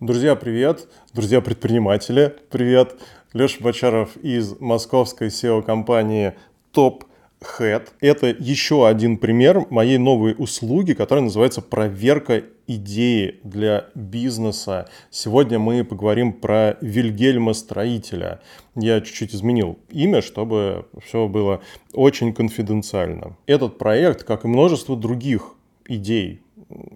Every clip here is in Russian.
Друзья, привет! Друзья-предприниматели, привет! Леша Бочаров из московской SEO-компании Top Head. Это еще один пример моей новой услуги, которая называется проверка идеи для бизнеса. Сегодня мы поговорим про Вильгельма Строителя. Я чуть-чуть изменил имя, чтобы все было очень конфиденциально. Этот проект, как и множество других идей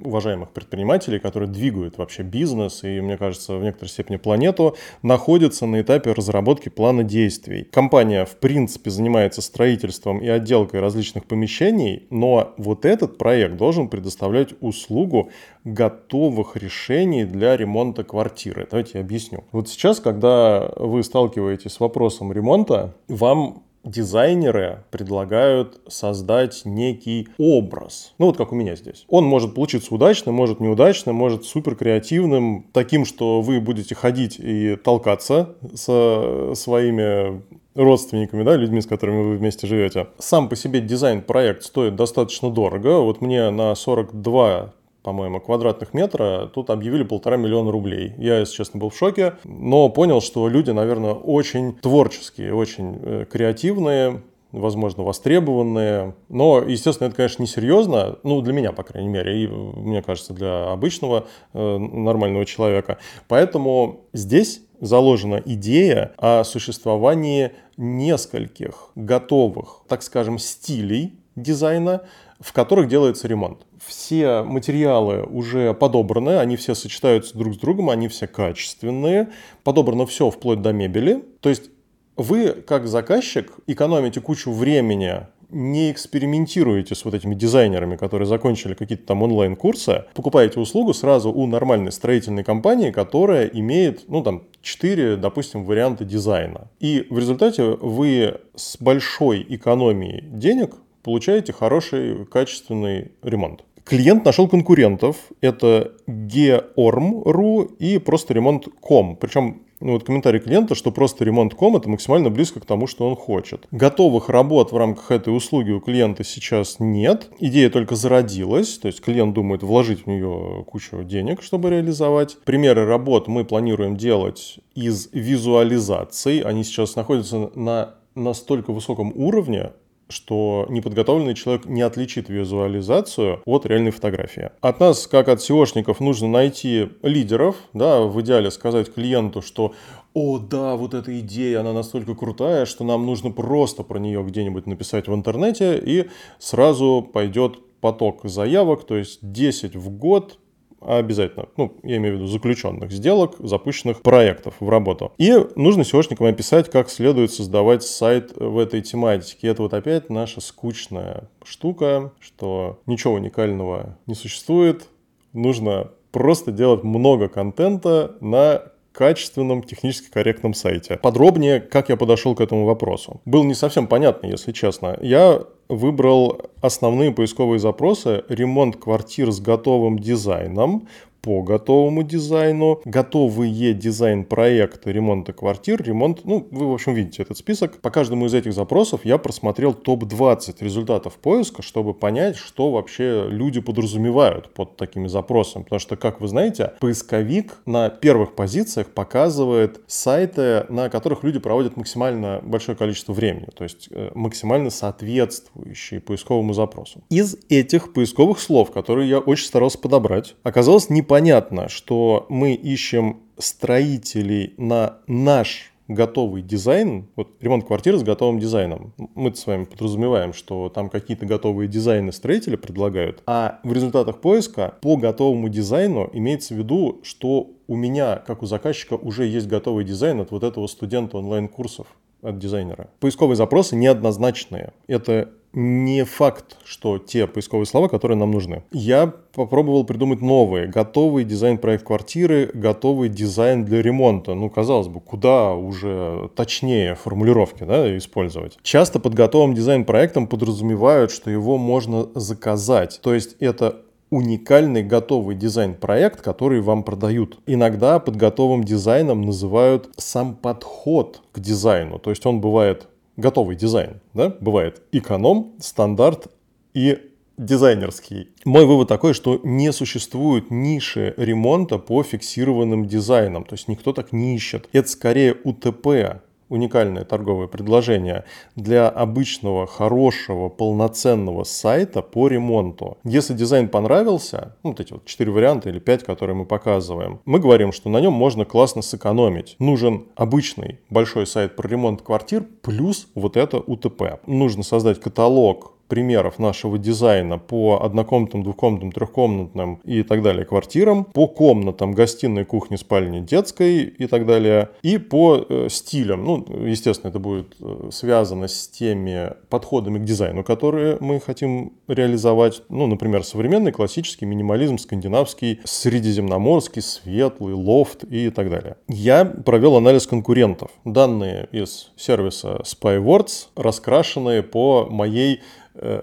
уважаемых предпринимателей, которые двигают вообще бизнес и, мне кажется, в некоторой степени планету, находится на этапе разработки плана действий. Компания, в принципе, занимается строительством и отделкой различных помещений, но вот этот проект должен предоставлять услугу готовых решений для ремонта квартиры. Давайте я объясню. Вот сейчас, когда вы сталкиваетесь с вопросом ремонта, вам дизайнеры предлагают создать некий образ. Ну вот как у меня здесь. Он может получиться удачным, может неудачным, может супер креативным, таким, что вы будете ходить и толкаться со своими родственниками, да, людьми, с которыми вы вместе живете. Сам по себе дизайн-проект стоит достаточно дорого. Вот мне на 42 по-моему, квадратных метра, тут объявили полтора миллиона рублей. Я, если честно, был в шоке, но понял, что люди, наверное, очень творческие, очень э, креативные, возможно, востребованные. Но, естественно, это, конечно, несерьезно, ну, для меня, по крайней мере, и, мне кажется, для обычного э, нормального человека. Поэтому здесь заложена идея о существовании нескольких готовых, так скажем, стилей дизайна, в которых делается ремонт. Все материалы уже подобраны, они все сочетаются друг с другом, они все качественные. Подобрано все вплоть до мебели. То есть вы, как заказчик, экономите кучу времени не экспериментируете с вот этими дизайнерами, которые закончили какие-то там онлайн-курсы, покупаете услугу сразу у нормальной строительной компании, которая имеет, ну там, 4, допустим, варианта дизайна. И в результате вы с большой экономией денег получаете хороший, качественный ремонт. Клиент нашел конкурентов. Это georm.ru и просто ремонт.com. Причем ну, вот комментарий клиента, что просто ремонт.com это максимально близко к тому, что он хочет. Готовых работ в рамках этой услуги у клиента сейчас нет. Идея только зародилась, то есть клиент думает вложить в нее кучу денег, чтобы реализовать. Примеры работ мы планируем делать из визуализаций. Они сейчас находятся на настолько высоком уровне, что неподготовленный человек не отличит визуализацию от реальной фотографии. От нас, как от SEOшников, нужно найти лидеров, да, в идеале сказать клиенту, что о, да, вот эта идея, она настолько крутая, что нам нужно просто про нее где-нибудь написать в интернете, и сразу пойдет поток заявок, то есть 10 в год обязательно, ну, я имею в виду заключенных сделок, запущенных проектов в работу. И нужно SEOшникам описать, как следует создавать сайт в этой тематике. Это вот опять наша скучная штука, что ничего уникального не существует, нужно просто делать много контента на качественном, технически корректном сайте. Подробнее, как я подошел к этому вопросу. Было не совсем понятно, если честно. Я выбрал основные поисковые запросы «ремонт квартир с готовым дизайном», по готовому дизайну, готовые дизайн-проекты ремонта квартир, ремонт, ну, вы, в общем, видите этот список. По каждому из этих запросов я просмотрел топ-20 результатов поиска, чтобы понять, что вообще люди подразумевают под такими запросами. Потому что, как вы знаете, поисковик на первых позициях показывает сайты, на которых люди проводят максимально большое количество времени, то есть э, максимально соответствующие поисковому запросу. Из этих поисковых слов, которые я очень старался подобрать, оказалось не понятно, что мы ищем строителей на наш готовый дизайн, вот ремонт квартиры с готовым дизайном. Мы с вами подразумеваем, что там какие-то готовые дизайны строители предлагают, а в результатах поиска по готовому дизайну имеется в виду, что у меня, как у заказчика, уже есть готовый дизайн от вот этого студента онлайн-курсов от дизайнера. Поисковые запросы неоднозначные. Это не факт, что те поисковые слова, которые нам нужны. Я попробовал придумать новые. Готовый дизайн-проект квартиры, готовый дизайн для ремонта. Ну, казалось бы, куда уже точнее формулировки да, использовать. Часто под готовым дизайн-проектом подразумевают, что его можно заказать. То есть это уникальный готовый дизайн-проект, который вам продают. Иногда под готовым дизайном называют сам подход к дизайну. То есть он бывает готовый дизайн. Да? Бывает эконом, стандарт и дизайнерский. Мой вывод такой, что не существует ниши ремонта по фиксированным дизайнам. То есть никто так не ищет. Это скорее УТП, уникальное торговое предложение для обычного, хорошего, полноценного сайта по ремонту. Если дизайн понравился, ну, вот эти вот четыре варианта или пять, которые мы показываем, мы говорим, что на нем можно классно сэкономить. Нужен обычный большой сайт про ремонт квартир плюс вот это УТП. Нужно создать каталог примеров нашего дизайна по однокомнатным, двухкомнатным, трехкомнатным и так далее квартирам, по комнатам гостиной, кухни, спальни, детской и так далее, и по э, стилям. Ну, естественно, это будет э, связано с теми подходами к дизайну, которые мы хотим реализовать. Ну, например, современный, классический, минимализм, скандинавский, средиземноморский, светлый, лофт и так далее. Я провел анализ конкурентов. Данные из сервиса SpyWords раскрашенные по моей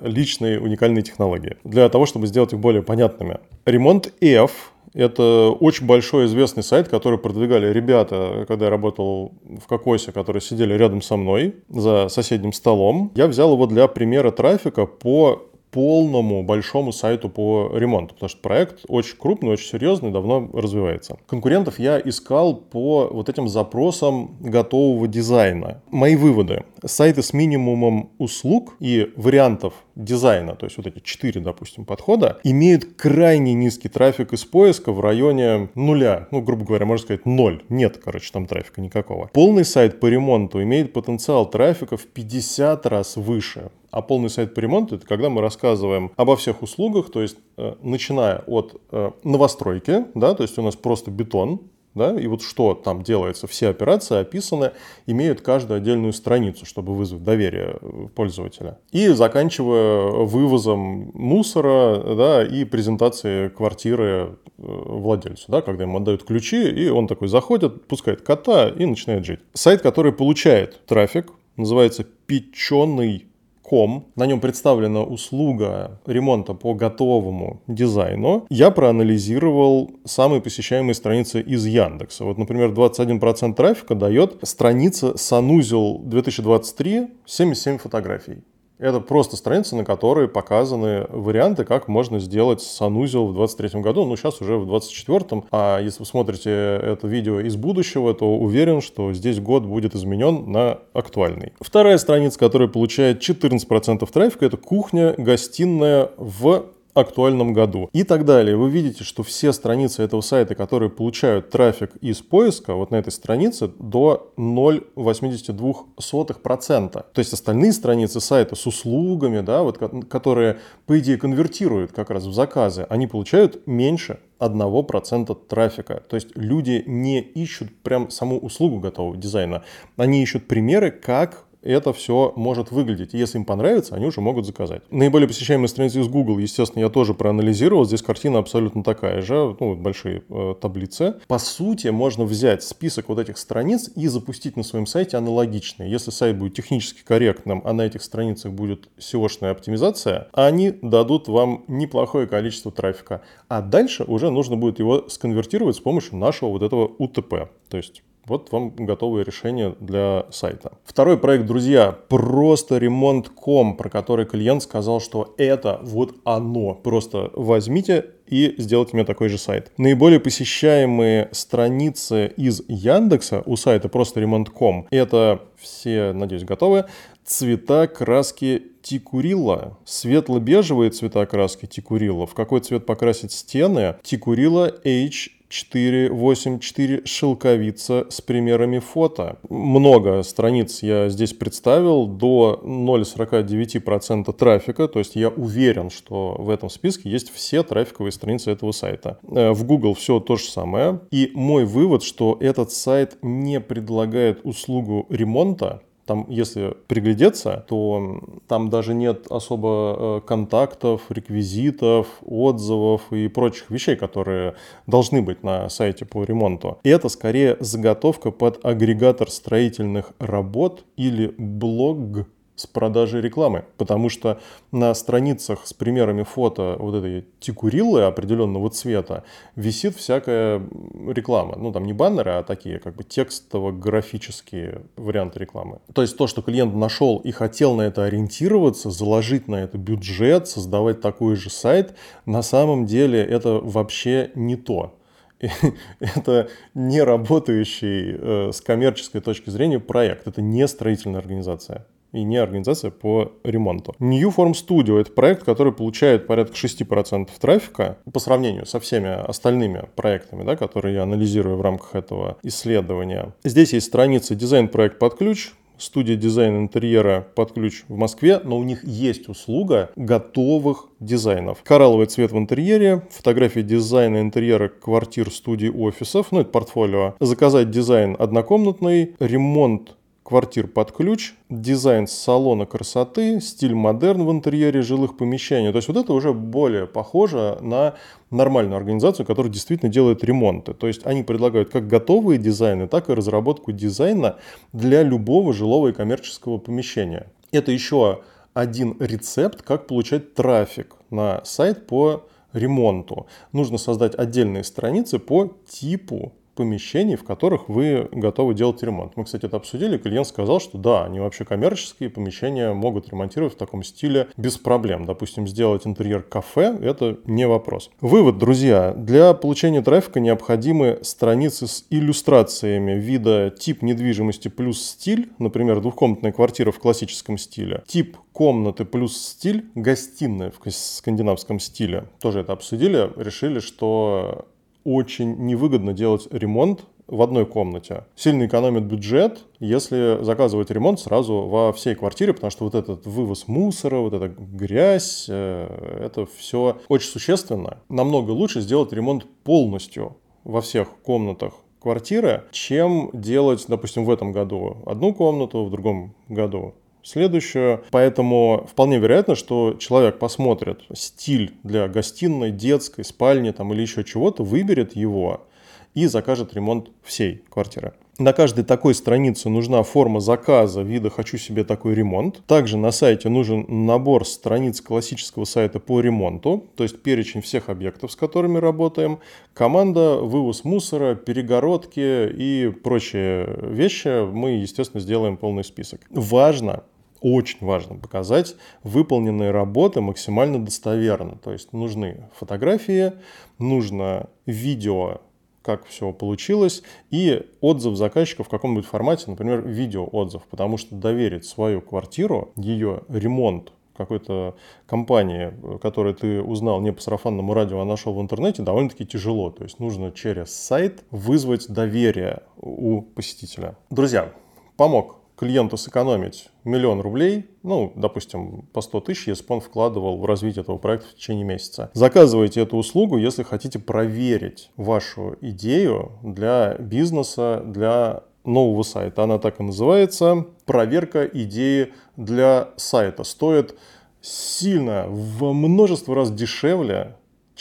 личные уникальные технологии для того, чтобы сделать их более понятными. Ремонт F это очень большой известный сайт, который продвигали ребята, когда я работал в Кокосе, которые сидели рядом со мной за соседним столом. Я взял его для примера трафика по полному большому сайту по ремонту, потому что проект очень крупный, очень серьезный, давно развивается. Конкурентов я искал по вот этим запросам готового дизайна. Мои выводы. Сайты с минимумом услуг и вариантов дизайна, то есть вот эти четыре, допустим, подхода, имеют крайне низкий трафик из поиска в районе нуля. Ну, грубо говоря, можно сказать ноль. Нет, короче, там трафика никакого. Полный сайт по ремонту имеет потенциал трафика в 50 раз выше. А полный сайт по ремонту – это когда мы рассказываем обо всех услугах, то есть э, начиная от э, новостройки, да, то есть у нас просто бетон, да, и вот что там делается, все операции описаны, имеют каждую отдельную страницу, чтобы вызвать доверие э, пользователя. И заканчивая вывозом мусора, да, и презентацией квартиры э, владельцу, да, когда ему отдают ключи, и он такой заходит, пускает кота и начинает жить. Сайт, который получает трафик, называется печеный ком. На нем представлена услуга ремонта по готовому дизайну. Я проанализировал самые посещаемые страницы из Яндекса. Вот, например, 21% трафика дает страница санузел 2023 77 фотографий. Это просто страница, на которой показаны варианты, как можно сделать санузел в 2023 году, ну сейчас уже в 2024. А если вы смотрите это видео из будущего, то уверен, что здесь год будет изменен на актуальный. Вторая страница, которая получает 14% трафика, это кухня, гостиная в актуальном году и так далее. Вы видите, что все страницы этого сайта, которые получают трафик из поиска, вот на этой странице до 0,82%. То есть остальные страницы сайта с услугами, да, вот, которые, по идее, конвертируют как раз в заказы, они получают меньше 1% трафика. То есть люди не ищут прям саму услугу готового дизайна, они ищут примеры, как это все может выглядеть. Если им понравится, они уже могут заказать. Наиболее посещаемые страницы из Google, естественно, я тоже проанализировал. Здесь картина абсолютно такая же, ну, большие э, таблицы. По сути, можно взять список вот этих страниц и запустить на своем сайте аналогичные. Если сайт будет технически корректным, а на этих страницах будет SEO-шная оптимизация, они дадут вам неплохое количество трафика. А дальше уже нужно будет его сконвертировать с помощью нашего вот этого УТП. То есть вот вам готовое решение для сайта. Второй проект, друзья, просто ремонт.ком, про который клиент сказал, что это вот оно. Просто возьмите и сделайте мне такой же сайт. Наиболее посещаемые страницы из Яндекса у сайта просто ремонт.ком. Это все, надеюсь, готовы. Цвета краски Тикурила. Светло-бежевые цвета краски Тикурила. В какой цвет покрасить стены? Тикурила H 484 шелковица с примерами фото. Много страниц я здесь представил, до 0,49% трафика, то есть я уверен, что в этом списке есть все трафиковые страницы этого сайта. Э, в Google все то же самое. И мой вывод, что этот сайт не предлагает услугу ремонта, там, если приглядеться, то там даже нет особо э, контактов, реквизитов, отзывов и прочих вещей, которые должны быть на сайте по ремонту. И это скорее заготовка под агрегатор строительных работ или блог с продажей рекламы, потому что на страницах с примерами фото вот этой тикуриллы определенного цвета висит всякая реклама. Ну, там не баннеры, а такие как бы текстово-графические варианты рекламы. То есть то, что клиент нашел и хотел на это ориентироваться, заложить на это бюджет, создавать такой же сайт, на самом деле это вообще не то. это не работающий э, с коммерческой точки зрения проект. Это не строительная организация и не организация по ремонту. New Form Studio — это проект, который получает порядка 6% трафика по сравнению со всеми остальными проектами, да, которые я анализирую в рамках этого исследования. Здесь есть страница «Дизайн-проект под ключ», студия дизайна интерьера под ключ в Москве, но у них есть услуга готовых дизайнов. Коралловый цвет в интерьере, фотографии дизайна интерьера квартир, студий, офисов, ну это портфолио. Заказать дизайн однокомнатный, ремонт квартир под ключ, дизайн салона красоты, стиль модерн в интерьере жилых помещений. То есть вот это уже более похоже на нормальную организацию, которая действительно делает ремонты. То есть они предлагают как готовые дизайны, так и разработку дизайна для любого жилого и коммерческого помещения. Это еще один рецепт, как получать трафик на сайт по ремонту. Нужно создать отдельные страницы по типу помещений, в которых вы готовы делать ремонт. Мы, кстати, это обсудили. Клиент сказал, что да, они вообще коммерческие помещения могут ремонтировать в таком стиле без проблем. Допустим, сделать интерьер кафе – это не вопрос. Вывод, друзья. Для получения трафика необходимы страницы с иллюстрациями вида тип недвижимости плюс стиль, например, двухкомнатная квартира в классическом стиле, тип комнаты плюс стиль, гостиная в скандинавском стиле. Тоже это обсудили, решили, что очень невыгодно делать ремонт в одной комнате. Сильно экономит бюджет, если заказывать ремонт сразу во всей квартире, потому что вот этот вывоз мусора, вот эта грязь, э, это все очень существенно. Намного лучше сделать ремонт полностью во всех комнатах квартиры, чем делать, допустим, в этом году одну комнату, в другом году следующую. Поэтому вполне вероятно, что человек посмотрит стиль для гостиной, детской, спальни там, или еще чего-то, выберет его и закажет ремонт всей квартиры. На каждой такой странице нужна форма заказа вида «хочу себе такой ремонт». Также на сайте нужен набор страниц классического сайта по ремонту, то есть перечень всех объектов, с которыми работаем, команда, вывоз мусора, перегородки и прочие вещи. Мы, естественно, сделаем полный список. Важно очень важно показать выполненные работы максимально достоверно. То есть нужны фотографии, нужно видео, как все получилось, и отзыв заказчика в каком-нибудь формате, например, видеоотзыв, потому что доверить свою квартиру, ее ремонт какой-то компании, которую ты узнал не по сарафанному радио, а нашел в интернете, довольно-таки тяжело. То есть нужно через сайт вызвать доверие у посетителя. Друзья, помог клиенту сэкономить миллион рублей, ну, допустим, по 100 тысяч, если бы он вкладывал в развитие этого проекта в течение месяца. Заказывайте эту услугу, если хотите проверить вашу идею для бизнеса, для нового сайта. Она так и называется. Проверка идеи для сайта. Стоит сильно, в множество раз дешевле,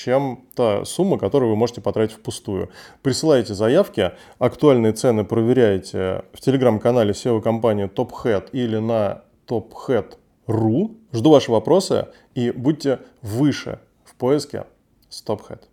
чем та сумма, которую вы можете потратить впустую. Присылайте заявки, актуальные цены проверяйте в телеграм-канале SEO-компании TopHead или на tophead.ru. Жду ваши вопросы и будьте выше в поиске с TopHead.